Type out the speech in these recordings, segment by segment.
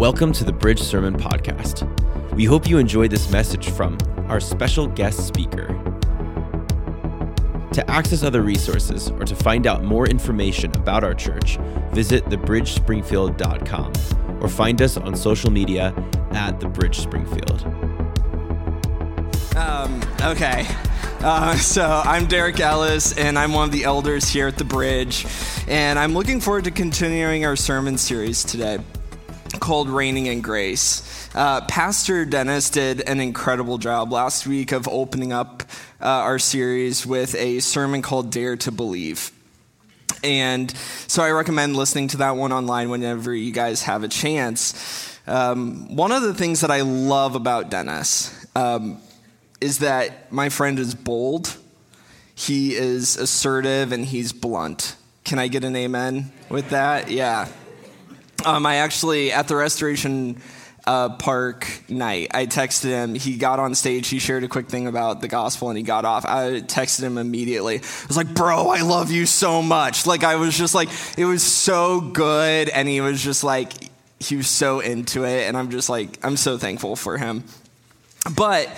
Welcome to the Bridge Sermon Podcast. We hope you enjoyed this message from our special guest speaker. To access other resources or to find out more information about our church, visit thebridgespringfield.com or find us on social media at The Bridge Springfield. Um, okay. Uh, so I'm Derek Ellis, and I'm one of the elders here at the Bridge, and I'm looking forward to continuing our sermon series today called Reigning in Grace. Uh, Pastor Dennis did an incredible job last week of opening up uh, our series with a sermon called Dare to Believe. And so I recommend listening to that one online whenever you guys have a chance. Um, one of the things that I love about Dennis um, is that my friend is bold, he is assertive, and he's blunt. Can I get an amen with that? Yeah. Um, I actually, at the restoration uh, park night, I texted him. He got on stage. He shared a quick thing about the gospel and he got off. I texted him immediately. I was like, bro, I love you so much. Like, I was just like, it was so good. And he was just like, he was so into it. And I'm just like, I'm so thankful for him. But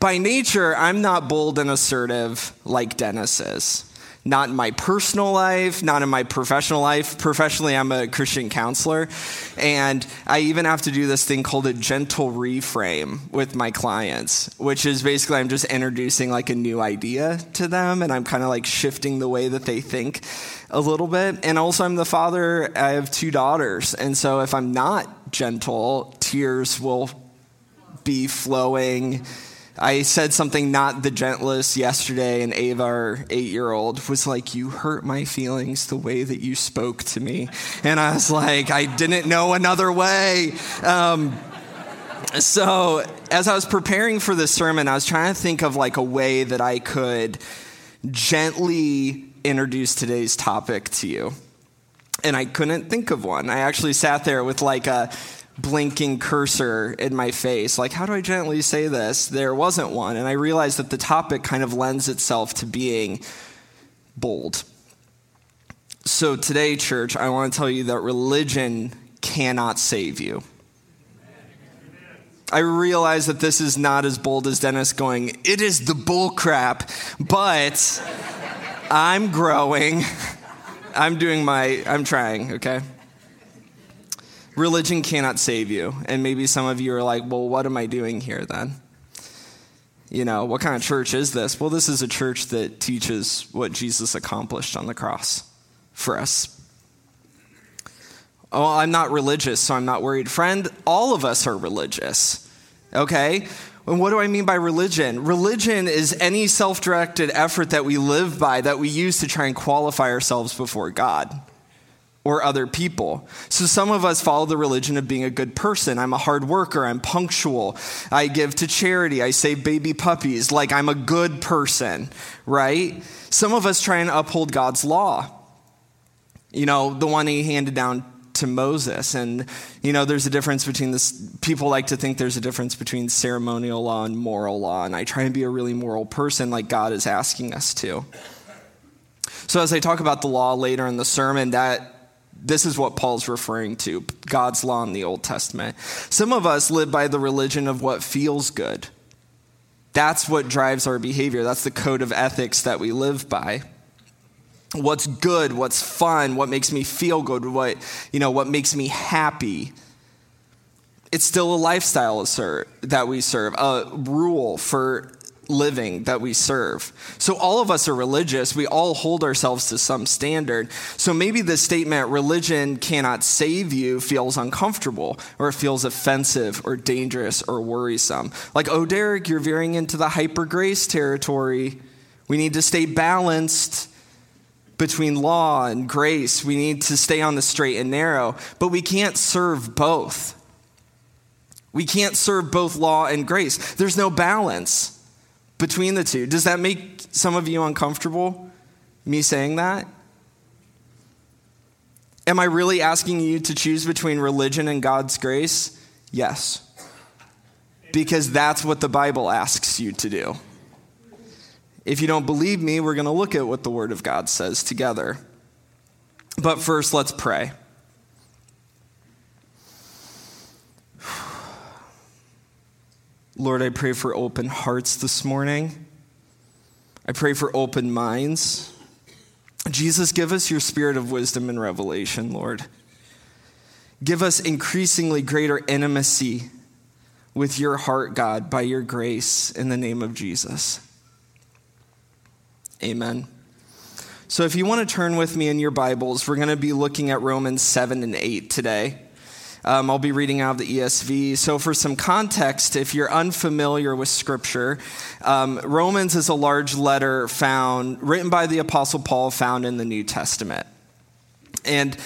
by nature, I'm not bold and assertive like Dennis is. Not in my personal life, not in my professional life. Professionally, I'm a Christian counselor, and I even have to do this thing called a gentle reframe with my clients, which is basically I'm just introducing like a new idea to them, and I'm kind of like shifting the way that they think a little bit. And also, I'm the father, I have two daughters, and so if I'm not gentle, tears will be flowing I said something not the gentlest yesterday, and Ava, our eight year old, was like, You hurt my feelings the way that you spoke to me. And I was like, I didn't know another way. Um, so, as I was preparing for this sermon, I was trying to think of like a way that I could gently introduce today's topic to you. And I couldn't think of one. I actually sat there with like a blinking cursor in my face. Like, how do I gently say this? There wasn't one. And I realized that the topic kind of lends itself to being bold. So, today, church, I want to tell you that religion cannot save you. I realize that this is not as bold as Dennis going, it is the bull crap, but I'm growing. I'm doing my, I'm trying, okay? Religion cannot save you. And maybe some of you are like, well, what am I doing here then? You know, what kind of church is this? Well, this is a church that teaches what Jesus accomplished on the cross for us. Oh, I'm not religious, so I'm not worried. Friend, all of us are religious, okay? And what do I mean by religion? Religion is any self directed effort that we live by that we use to try and qualify ourselves before God or other people. So some of us follow the religion of being a good person. I'm a hard worker. I'm punctual. I give to charity. I save baby puppies. Like I'm a good person, right? Some of us try and uphold God's law. You know, the one he handed down to Moses. And, you know, there's a difference between this. People like to think there's a difference between ceremonial law and moral law. And I try and be a really moral person like God is asking us to. So, as I talk about the law later in the sermon, that this is what Paul's referring to God's law in the Old Testament. Some of us live by the religion of what feels good. That's what drives our behavior. That's the code of ethics that we live by. What's good, what's fun, what makes me feel good, what, you know, what makes me happy. It's still a lifestyle that we serve, a rule for living that we serve. So, all of us are religious. We all hold ourselves to some standard. So, maybe the statement, religion cannot save you, feels uncomfortable, or it feels offensive, or dangerous, or worrisome. Like, oh, Derek, you're veering into the hyper grace territory. We need to stay balanced between law and grace. We need to stay on the straight and narrow, but we can't serve both. We can't serve both law and grace. There's no balance between the two. Does that make some of you uncomfortable, me saying that? Am I really asking you to choose between religion and God's grace? Yes. Because that's what the Bible asks you to do. If you don't believe me, we're going to look at what the Word of God says together. But first, let's pray. Lord, I pray for open hearts this morning. I pray for open minds. Jesus, give us your spirit of wisdom and revelation, Lord. Give us increasingly greater intimacy with your heart, God, by your grace in the name of Jesus. Amen. So, if you want to turn with me in your Bibles, we're going to be looking at Romans 7 and 8 today. Um, I'll be reading out of the ESV. So, for some context, if you're unfamiliar with Scripture, um, Romans is a large letter found, written by the Apostle Paul, found in the New Testament. And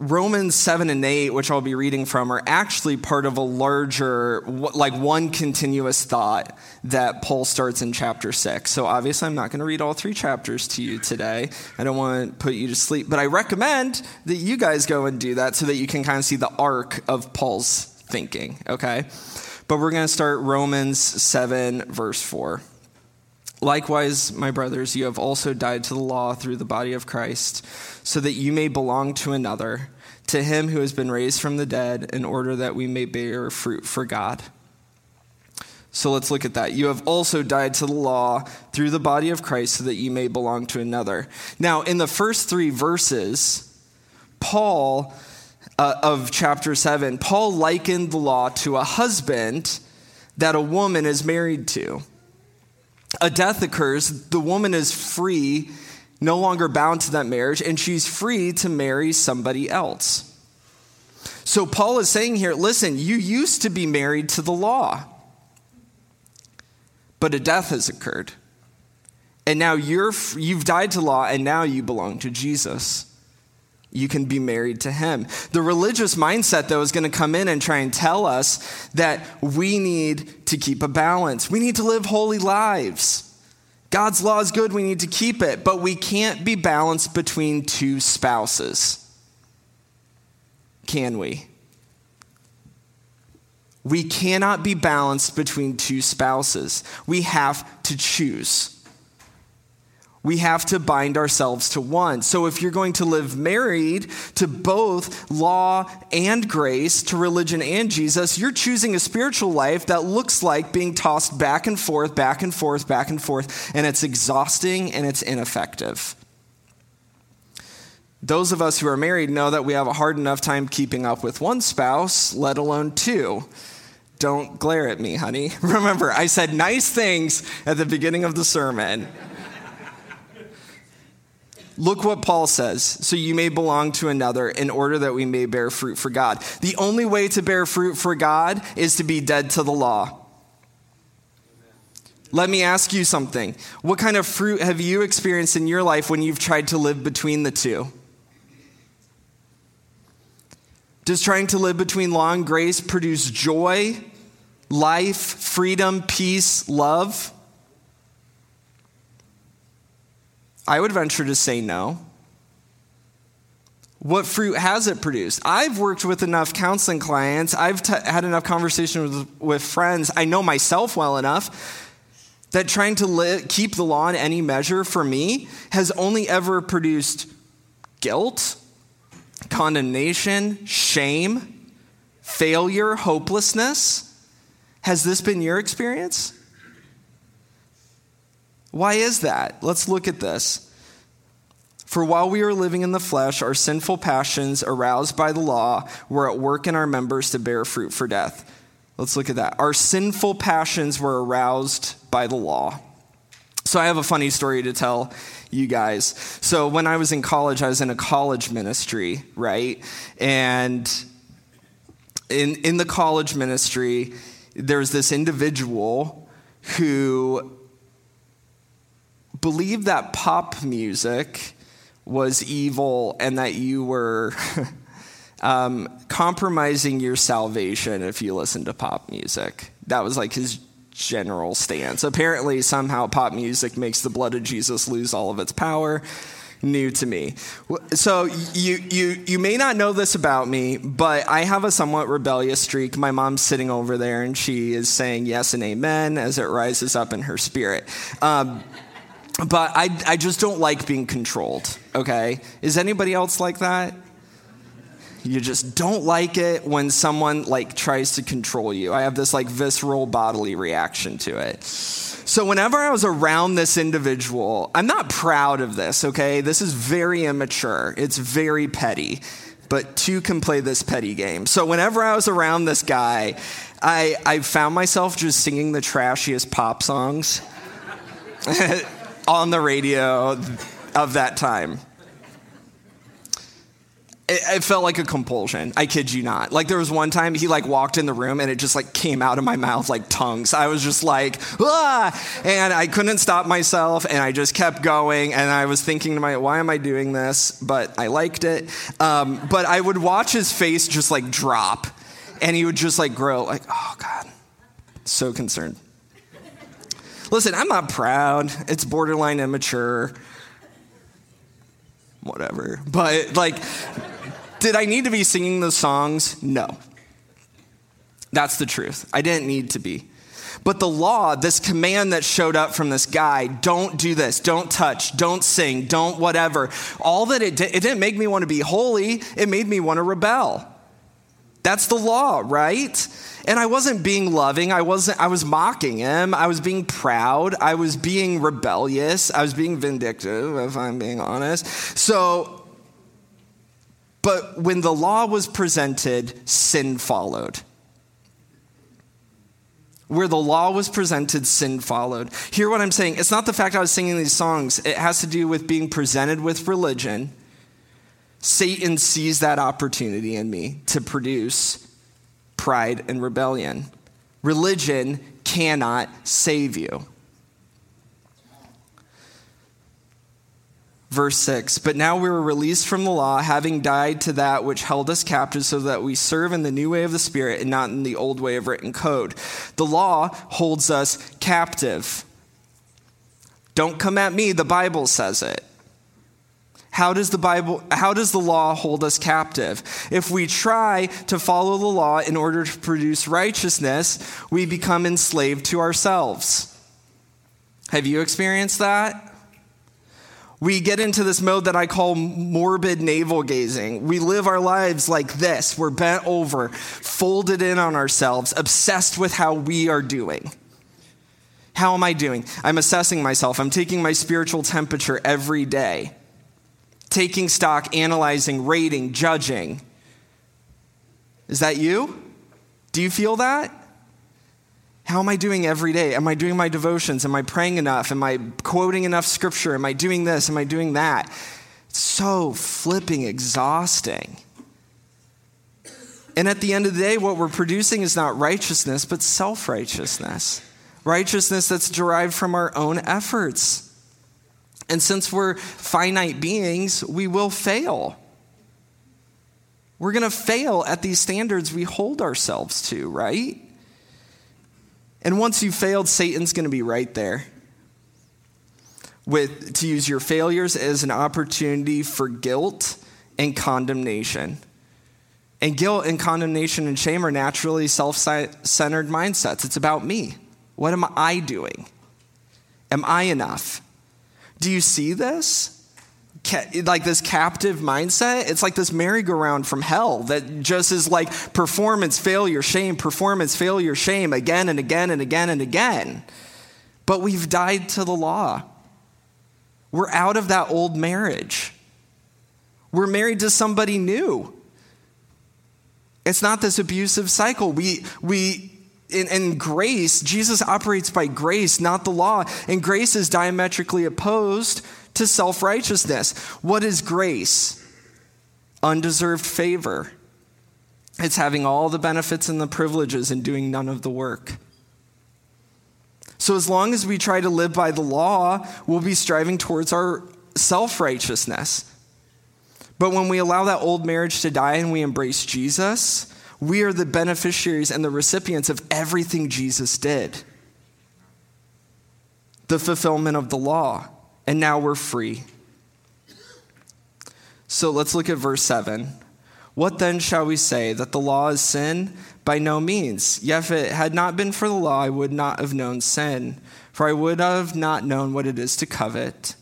Romans 7 and 8, which I'll be reading from, are actually part of a larger, like one continuous thought that Paul starts in chapter 6. So obviously, I'm not going to read all three chapters to you today. I don't want to put you to sleep, but I recommend that you guys go and do that so that you can kind of see the arc of Paul's thinking, okay? But we're going to start Romans 7, verse 4. Likewise, my brothers, you have also died to the law through the body of Christ, so that you may belong to another, to him who has been raised from the dead, in order that we may bear fruit for God. So let's look at that. You have also died to the law through the body of Christ, so that you may belong to another. Now, in the first three verses, Paul uh, of chapter 7, Paul likened the law to a husband that a woman is married to a death occurs, the woman is free, no longer bound to that marriage, and she's free to marry somebody else. So Paul is saying here listen, you used to be married to the law, but a death has occurred. And now you're, you've died to law, and now you belong to Jesus you can be married to him. The religious mindset, though, is going to come in and try and tell us that we need to keep a balance. We need to live holy lives. God's law is good, we need to keep it, but we can't be balanced between two spouses. Can we? We cannot be balanced between two spouses. We have to choose we have to bind ourselves to one. So if you're going to live married to both law and grace, to religion and Jesus, you're choosing a spiritual life that looks like being tossed back and forth, back and forth, back and forth, and it's exhausting and it's ineffective. Those of us who are married know that we have a hard enough time keeping up with one spouse, let alone two. Don't glare at me, honey. Remember, I said nice things at the beginning of the sermon. Look what Paul says. So you may belong to another in order that we may bear fruit for God. The only way to bear fruit for God is to be dead to the law. Let me ask you something. What kind of fruit have you experienced in your life when you've tried to live between the two? Does trying to live between law and grace produce joy, life, freedom, peace, love? I would venture to say no. What fruit has it produced? I've worked with enough counseling clients, I've t- had enough conversations with, with friends, I know myself well enough that trying to li- keep the law in any measure for me has only ever produced guilt, condemnation, shame, failure, hopelessness. Has this been your experience? Why is that? Let's look at this. For while we are living in the flesh, our sinful passions aroused by the law were at work in our members to bear fruit for death. Let's look at that. Our sinful passions were aroused by the law. So I have a funny story to tell you guys. So when I was in college, I was in a college ministry, right? And in, in the college ministry, there's this individual who believed that pop music was evil and that you were um, compromising your salvation if you listened to pop music. That was like his general stance. Apparently, somehow pop music makes the blood of Jesus lose all of its power. New to me. So you you you may not know this about me, but I have a somewhat rebellious streak. My mom's sitting over there, and she is saying yes and amen as it rises up in her spirit. Um, but I, I just don't like being controlled, okay? Is anybody else like that? You just don't like it when someone like tries to control you. I have this like visceral bodily reaction to it. So whenever I was around this individual, I'm not proud of this, okay? This is very immature. It's very petty. But two can play this petty game. So whenever I was around this guy, I, I found myself just singing the trashiest pop songs on the radio of that time it, it, felt like a compulsion. I kid you not. Like there was one time he like walked in the room and it just like came out of my mouth like tongues. I was just like, ah, and I couldn't stop myself and I just kept going and I was thinking to my, why am I doing this? But I liked it. Um, but I would watch his face just like drop and he would just like grow like, oh God, so concerned. Listen, I'm not proud. It's borderline immature. Whatever. But like, did I need to be singing those songs? No. That's the truth. I didn't need to be. But the law, this command that showed up from this guy, don't do this, don't touch, don't sing, don't whatever, all that it did, it didn't make me want to be holy, it made me want to rebel. That's the law, right? And I wasn't being loving, I wasn't I was mocking him, I was being proud, I was being rebellious, I was being vindictive if I'm being honest. So but when the law was presented, sin followed. Where the law was presented, sin followed. Hear what I'm saying? It's not the fact I was singing these songs, it has to do with being presented with religion. Satan sees that opportunity in me to produce pride and rebellion. Religion cannot save you. Verse 6 But now we were released from the law, having died to that which held us captive, so that we serve in the new way of the Spirit and not in the old way of written code. The law holds us captive. Don't come at me, the Bible says it. How does the Bible how does the law hold us captive? If we try to follow the law in order to produce righteousness, we become enslaved to ourselves. Have you experienced that? We get into this mode that I call morbid navel gazing. We live our lives like this. We're bent over, folded in on ourselves, obsessed with how we are doing. How am I doing? I'm assessing myself. I'm taking my spiritual temperature every day, taking stock, analyzing, rating, judging. Is that you? Do you feel that? How am I doing every day? Am I doing my devotions? Am I praying enough? Am I quoting enough scripture? Am I doing this? Am I doing that? It's so flipping exhausting. And at the end of the day, what we're producing is not righteousness, but self righteousness. Righteousness that's derived from our own efforts. And since we're finite beings, we will fail. We're going to fail at these standards we hold ourselves to, right? And once you've failed, Satan's going to be right there. With, to use your failures as an opportunity for guilt and condemnation. And guilt and condemnation and shame are naturally self centered mindsets. It's about me. What am I doing? Am I enough? Do you see this? like this captive mindset. It's like this merry-go-round from hell that just is like performance, failure, shame, performance, failure, shame again and again and again and again. But we've died to the law. We're out of that old marriage. We're married to somebody new. It's not this abusive cycle. We, we, in, in, grace, Jesus operates by grace, not the law. And grace is diametrically opposed to self righteousness. What is grace? Undeserved favor. It's having all the benefits and the privileges and doing none of the work. So, as long as we try to live by the law, we'll be striving towards our self righteousness. But when we allow that old marriage to die and we embrace Jesus, we are the beneficiaries and the recipients of everything Jesus did the fulfillment of the law and now we're free. So let's look at verse 7. What then shall we say? That the law is sin? By no means. Yet if it had not been for the law, I would not have known sin, for I would have not known what it is to covet.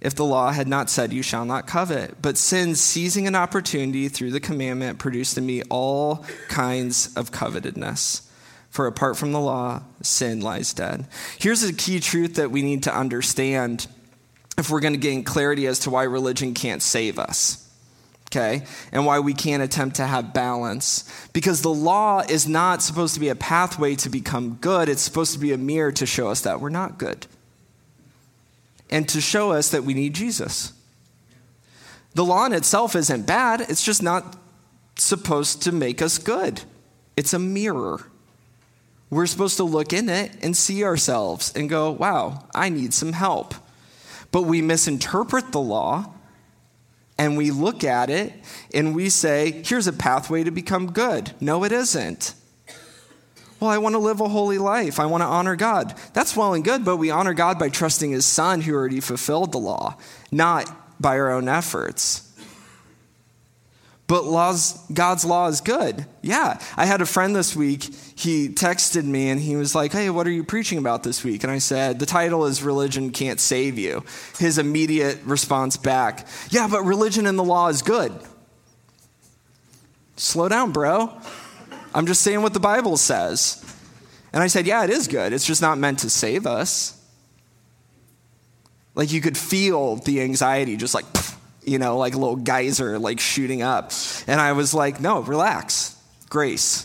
If the law had not said, You shall not covet. But sin, seizing an opportunity through the commandment, produced in me all kinds of covetousness. For apart from the law, sin lies dead. Here's a key truth that we need to understand if we're going to gain clarity as to why religion can't save us. Okay? And why we can't attempt to have balance. Because the law is not supposed to be a pathway to become good, it's supposed to be a mirror to show us that we're not good and to show us that we need Jesus. The law in itself isn't bad, it's just not supposed to make us good. It's a mirror. We're supposed to look in it and see ourselves and go, wow, I need some help. But we misinterpret the law and we look at it and we say, here's a pathway to become good. No, it isn't. Well, I want to live a holy life. I want to honor God. That's well and good, but we honor God by trusting His Son who already fulfilled the law, not by our own efforts. But laws, God's law is good. Yeah. I had a friend this week. He texted me and he was like, Hey, what are you preaching about this week? And I said, The title is Religion Can't Save You. His immediate response back, Yeah, but religion and the law is good. Slow down, bro. I'm just saying what the Bible says. And I said, Yeah, it is good. It's just not meant to save us. Like you could feel the anxiety just like, you know, like a little geyser like shooting up. And I was like, No, relax. Grace.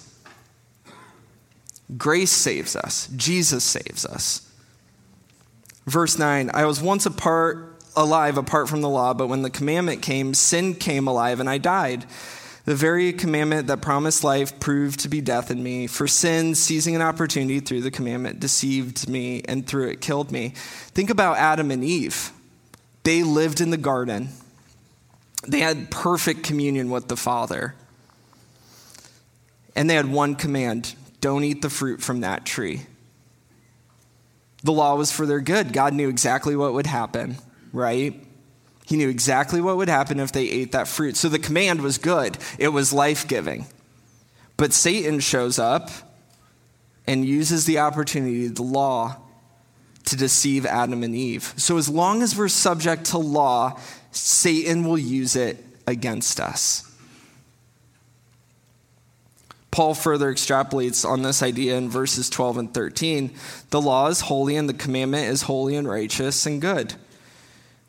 Grace saves us, Jesus saves us. Verse 9 I was once apart, alive apart from the law, but when the commandment came, sin came alive and I died. The very commandment that promised life proved to be death in me. For sin, seizing an opportunity through the commandment, deceived me, and through it killed me. Think about Adam and Eve. They lived in the garden, they had perfect communion with the Father. And they had one command don't eat the fruit from that tree. The law was for their good. God knew exactly what would happen, right? He knew exactly what would happen if they ate that fruit. So the command was good, it was life giving. But Satan shows up and uses the opportunity, the law, to deceive Adam and Eve. So as long as we're subject to law, Satan will use it against us. Paul further extrapolates on this idea in verses 12 and 13. The law is holy, and the commandment is holy and righteous and good.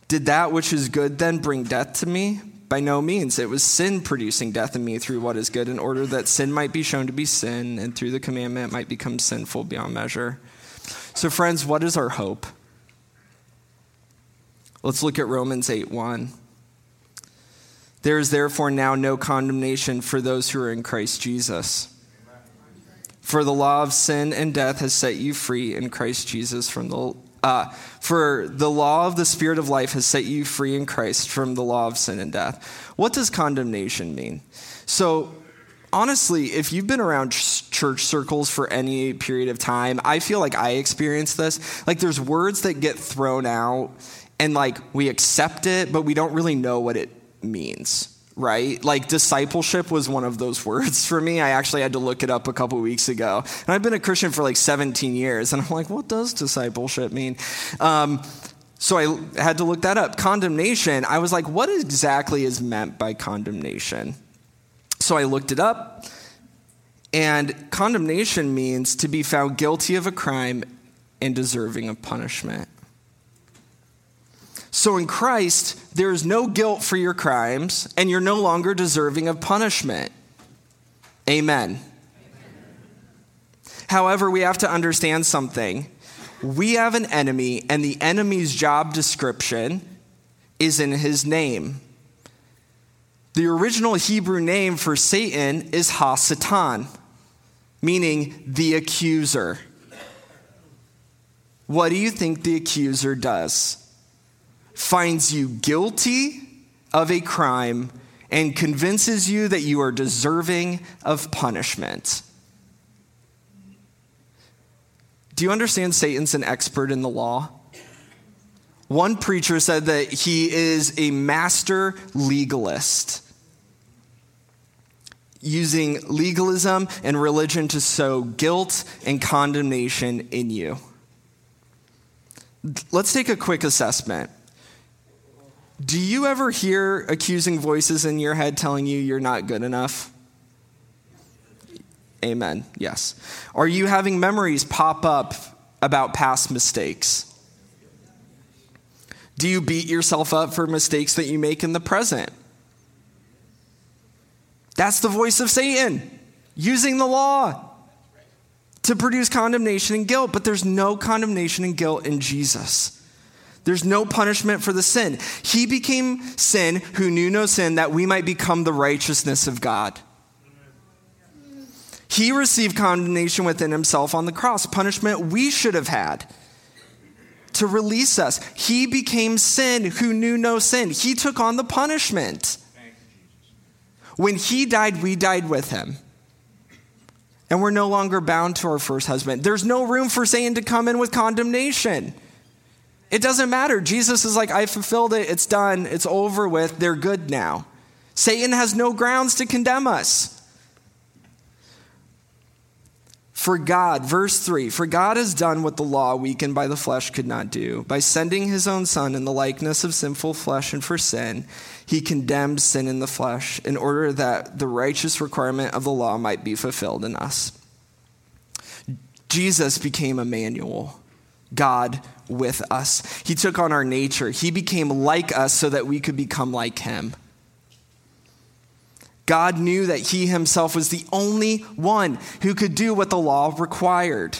Did that which is good then bring death to me? By no means. It was sin producing death in me through what is good, in order that sin might be shown to be sin, and through the commandment might become sinful beyond measure. So, friends, what is our hope? Let's look at Romans 8 1. There is therefore now no condemnation for those who are in Christ Jesus. For the law of sin and death has set you free in Christ Jesus from the uh, for the law of the Spirit of life has set you free in Christ from the law of sin and death. What does condemnation mean? So, honestly, if you've been around church circles for any period of time, I feel like I experienced this. Like, there's words that get thrown out, and like we accept it, but we don't really know what it means right? Like discipleship was one of those words for me. I actually had to look it up a couple weeks ago. And I've been a Christian for like 17 years. And I'm like, what does discipleship mean? Um, so I had to look that up. Condemnation, I was like, what exactly is meant by condemnation? So I looked it up. And condemnation means to be found guilty of a crime and deserving of punishment. So in Christ, there is no guilt for your crimes, and you're no longer deserving of punishment. Amen. However, we have to understand something. We have an enemy, and the enemy's job description is in his name. The original Hebrew name for Satan is Hasatan, meaning the accuser. What do you think the accuser does? Finds you guilty of a crime and convinces you that you are deserving of punishment. Do you understand Satan's an expert in the law? One preacher said that he is a master legalist, using legalism and religion to sow guilt and condemnation in you. Let's take a quick assessment. Do you ever hear accusing voices in your head telling you you're not good enough? Amen. Yes. Are you having memories pop up about past mistakes? Do you beat yourself up for mistakes that you make in the present? That's the voice of Satan using the law to produce condemnation and guilt, but there's no condemnation and guilt in Jesus. There's no punishment for the sin. He became sin who knew no sin that we might become the righteousness of God. He received condemnation within himself on the cross, punishment we should have had to release us. He became sin who knew no sin. He took on the punishment. When he died, we died with him. And we're no longer bound to our first husband. There's no room for Satan to come in with condemnation. It doesn't matter. Jesus is like, I fulfilled it. It's done. It's over with. They're good now. Satan has no grounds to condemn us. For God, verse 3 For God has done what the law, weakened by the flesh, could not do. By sending his own Son in the likeness of sinful flesh and for sin, he condemned sin in the flesh in order that the righteous requirement of the law might be fulfilled in us. Jesus became Emmanuel, God with us. He took on our nature. He became like us so that we could become like him. God knew that he himself was the only one who could do what the law required.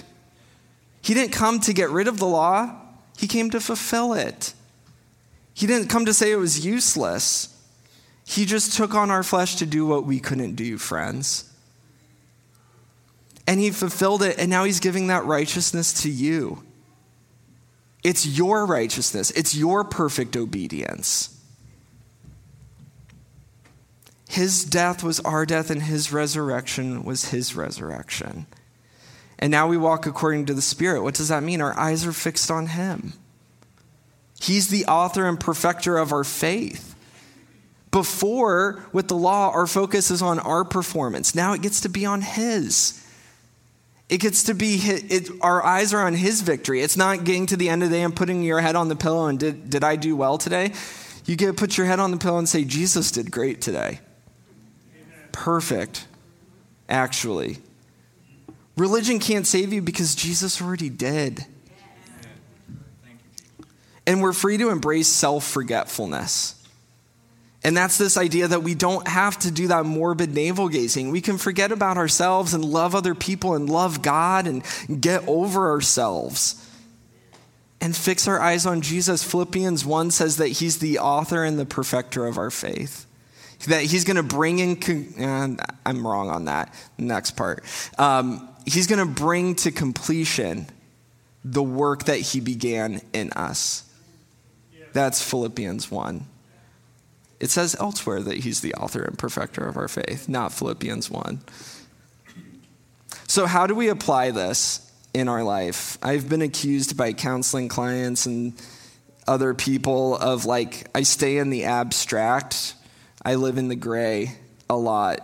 He didn't come to get rid of the law, he came to fulfill it. He didn't come to say it was useless. He just took on our flesh to do what we couldn't do, friends. And he fulfilled it, and now he's giving that righteousness to you. It's your righteousness, it's your perfect obedience. His death was our death, and his resurrection was his resurrection. And now we walk according to the Spirit. What does that mean? Our eyes are fixed on him. He's the author and perfecter of our faith. Before, with the law, our focus is on our performance. Now it gets to be on his. It gets to be, it, our eyes are on his victory. It's not getting to the end of the day and putting your head on the pillow and did, did I do well today? You get to put your head on the pillow and say, Jesus did great today perfect, actually. Religion can't save you because Jesus already did. And we're free to embrace self forgetfulness. And that's this idea that we don't have to do that morbid navel gazing. We can forget about ourselves and love other people and love God and get over ourselves and fix our eyes on Jesus. Philippians 1 says that he's the author and the perfecter of our faith that he's going to bring in, I'm wrong on that next part. Um, he's going to bring to completion the work that he began in us. That's Philippians 1. It says elsewhere that he's the author and perfecter of our faith, not Philippians 1. So, how do we apply this in our life? I've been accused by counseling clients and other people of like, I stay in the abstract I live in the gray a lot.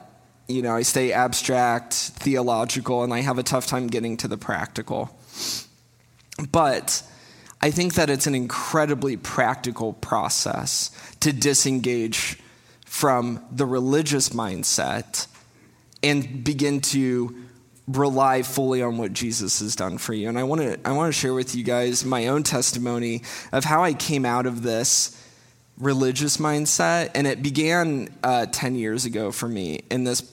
You know, I stay abstract, theological, and I have a tough time getting to the practical. But I think that it's an incredibly practical process to disengage from the religious mindset and begin to rely fully on what Jesus has done for you. And I want to I want to share with you guys my own testimony of how I came out of this religious mindset, and it began uh, 10 years ago for me in this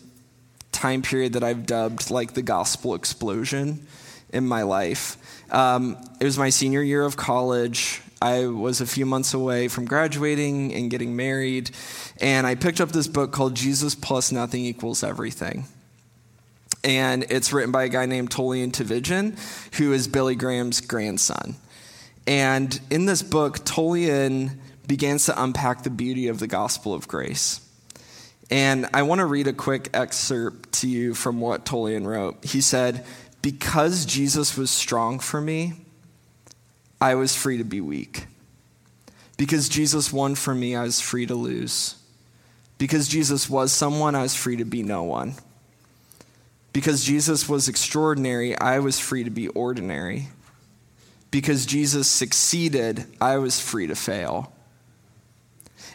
time period that I've dubbed like the gospel explosion in my life. Um, it was my senior year of college. I was a few months away from graduating and getting married, and I picked up this book called Jesus Plus Nothing Equals Everything. And it's written by a guy named Tullian Tchividjian, who is Billy Graham's grandson. And in this book, Tullian begins to unpack the beauty of the gospel of grace. And I want to read a quick excerpt to you from what Tullian wrote. He said, Because Jesus was strong for me, I was free to be weak. Because Jesus won for me, I was free to lose. Because Jesus was someone, I was free to be no one. Because Jesus was extraordinary, I was free to be ordinary. Because Jesus succeeded, I was free to fail.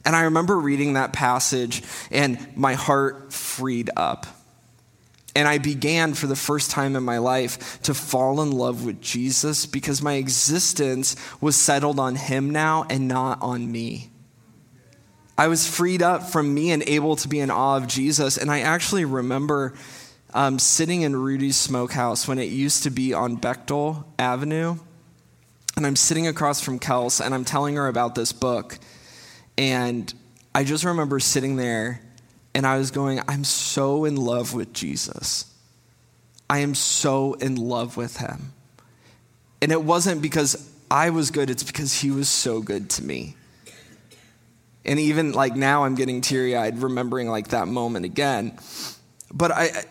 And I remember reading that passage, and my heart freed up. And I began for the first time in my life to fall in love with Jesus because my existence was settled on Him now and not on me. I was freed up from me and able to be in awe of Jesus. And I actually remember um, sitting in Rudy's Smokehouse when it used to be on Bechtel Avenue. And I'm sitting across from Kels and I'm telling her about this book. And I just remember sitting there and I was going, I'm so in love with Jesus. I am so in love with him. And it wasn't because I was good, it's because he was so good to me. And even like now I'm getting teary eyed remembering like that moment again. But I,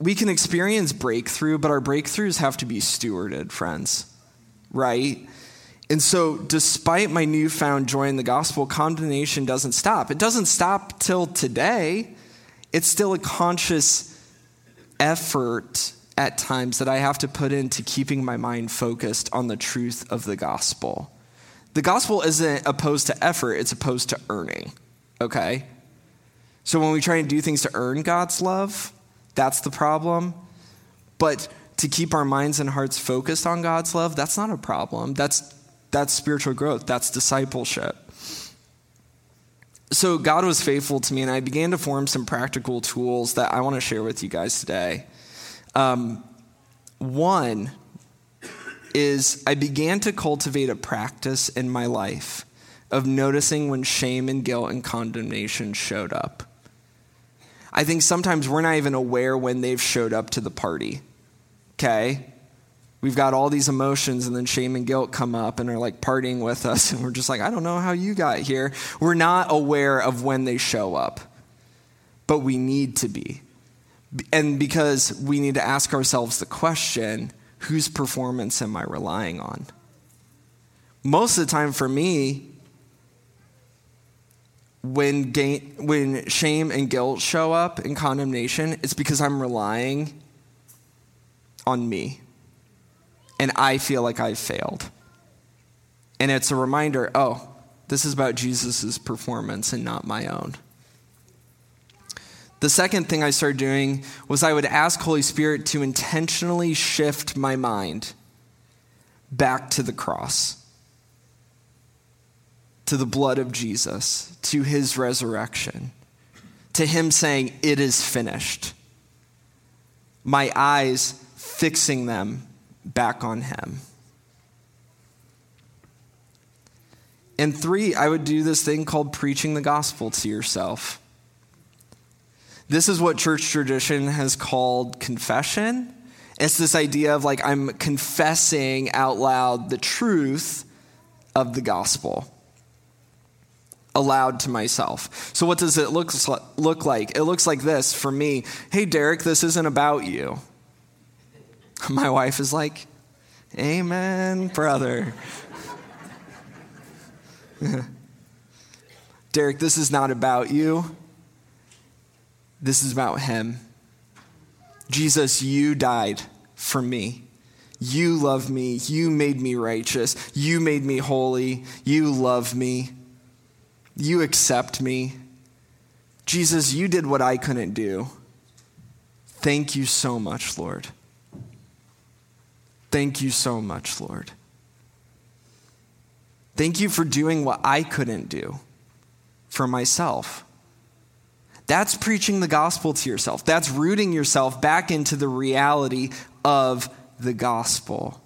we can experience breakthrough, but our breakthroughs have to be stewarded, friends, right? And so, despite my newfound joy in the gospel, condemnation doesn't stop. It doesn't stop till today. It's still a conscious effort at times that I have to put into keeping my mind focused on the truth of the gospel. The gospel isn't opposed to effort, it's opposed to earning, okay? So, when we try and do things to earn God's love, that's the problem. But to keep our minds and hearts focused on God's love, that's not a problem. That's that's spiritual growth, that's discipleship. So God was faithful to me, and I began to form some practical tools that I want to share with you guys today. Um, one is I began to cultivate a practice in my life of noticing when shame and guilt and condemnation showed up. I think sometimes we're not even aware when they've showed up to the party. Okay? We've got all these emotions and then shame and guilt come up and are like partying with us. And we're just like i don't know how you got here. We're not aware of when they show up but we need to be. And because we need to ask ourselves the question whose performance am i relying on? Most of the time for me when, gain, when shame and guilt show up in condemnation it's because i'm relying on me and I feel like I've failed. And it's a reminder oh, this is about Jesus' performance and not my own. The second thing I started doing was I would ask Holy Spirit to intentionally shift my mind back to the cross, to the blood of Jesus, to his resurrection, to him saying, It is finished. My eyes fixing them back on him. And three, I would do this thing called preaching the gospel to yourself. This is what church tradition has called confession. It's this idea of like I'm confessing out loud the truth of the gospel aloud to myself. So, what does it look, look like? It looks like this for me Hey, Derek, this isn't about you. My wife is like, Amen, brother. Derek, this is not about you. This is about him. Jesus, you died for me. You love me. You made me righteous. You made me holy. You love me. You accept me. Jesus, you did what I couldn't do. Thank you so much, Lord. Thank you so much, Lord. Thank you for doing what I couldn't do for myself. That's preaching the gospel to yourself. That's rooting yourself back into the reality of the gospel.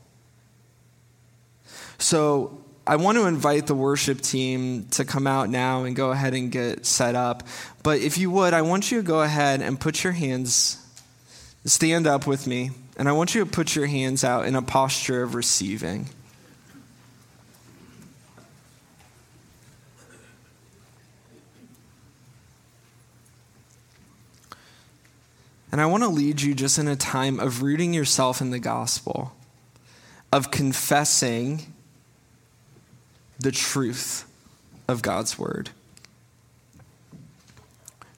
So, I want to invite the worship team to come out now and go ahead and get set up. But if you would, I want you to go ahead and put your hands, stand up with me. And I want you to put your hands out in a posture of receiving. And I want to lead you just in a time of rooting yourself in the gospel, of confessing the truth of God's word.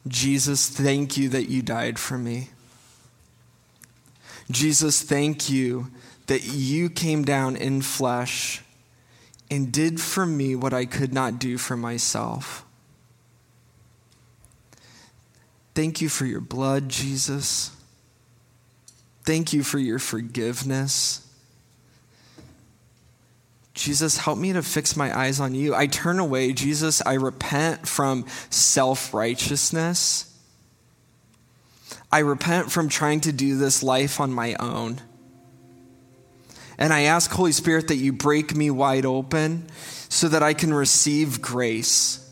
Jesus, thank you that you died for me. Jesus, thank you that you came down in flesh and did for me what I could not do for myself. Thank you for your blood, Jesus. Thank you for your forgiveness. Jesus, help me to fix my eyes on you. I turn away, Jesus. I repent from self righteousness. I repent from trying to do this life on my own. And I ask, Holy Spirit, that you break me wide open so that I can receive grace.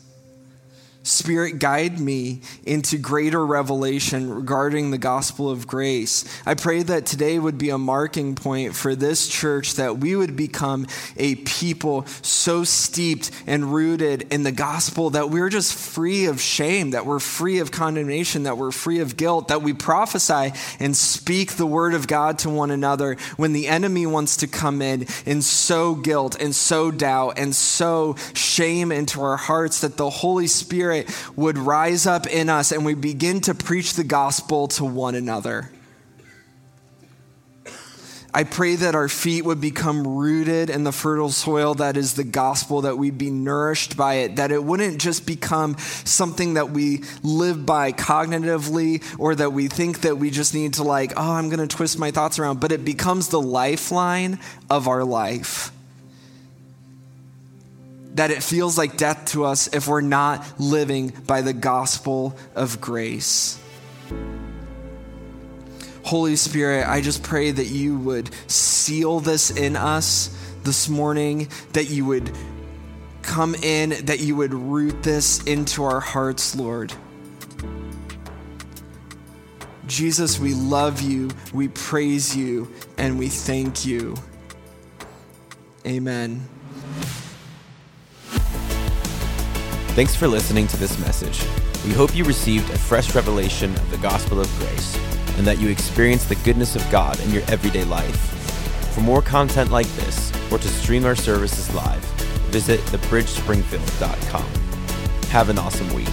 Spirit, guide me into greater revelation regarding the gospel of grace. I pray that today would be a marking point for this church, that we would become a people so steeped and rooted in the gospel that we're just free of shame, that we're free of condemnation, that we're free of guilt, that we prophesy and speak the word of God to one another when the enemy wants to come in and sow guilt and sow doubt and sow shame into our hearts, that the Holy Spirit Spirit would rise up in us and we begin to preach the gospel to one another. I pray that our feet would become rooted in the fertile soil that is the gospel, that we'd be nourished by it, that it wouldn't just become something that we live by cognitively or that we think that we just need to, like, oh, I'm going to twist my thoughts around, but it becomes the lifeline of our life that it feels like death to us if we're not living by the gospel of grace. Holy Spirit, I just pray that you would seal this in us this morning, that you would come in, that you would root this into our hearts, Lord. Jesus, we love you, we praise you, and we thank you. Amen. Thanks for listening to this message. We hope you received a fresh revelation of the gospel of grace and that you experience the goodness of God in your everyday life. For more content like this, or to stream our services live, visit thebridgespringfield.com. Have an awesome week.